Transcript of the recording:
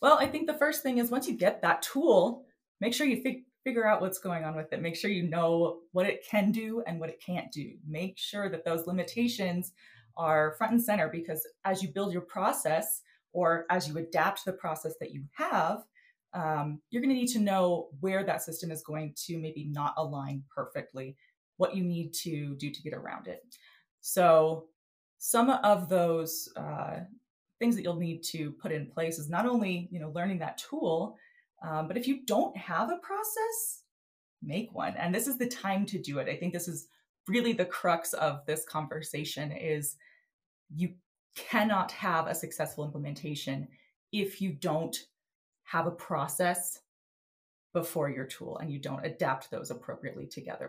Well, I think the first thing is once you get that tool, make sure you fig- figure out what's going on with it. Make sure you know what it can do and what it can't do. Make sure that those limitations are front and center because as you build your process or as you adapt the process that you have, um, you're going to need to know where that system is going to maybe not align perfectly, what you need to do to get around it. So, some of those uh, things that you'll need to put in place is not only you know learning that tool, um, but if you don't have a process, make one. And this is the time to do it. I think this is really the crux of this conversation is you cannot have a successful implementation if you don't have a process before your tool and you don't adapt those appropriately together.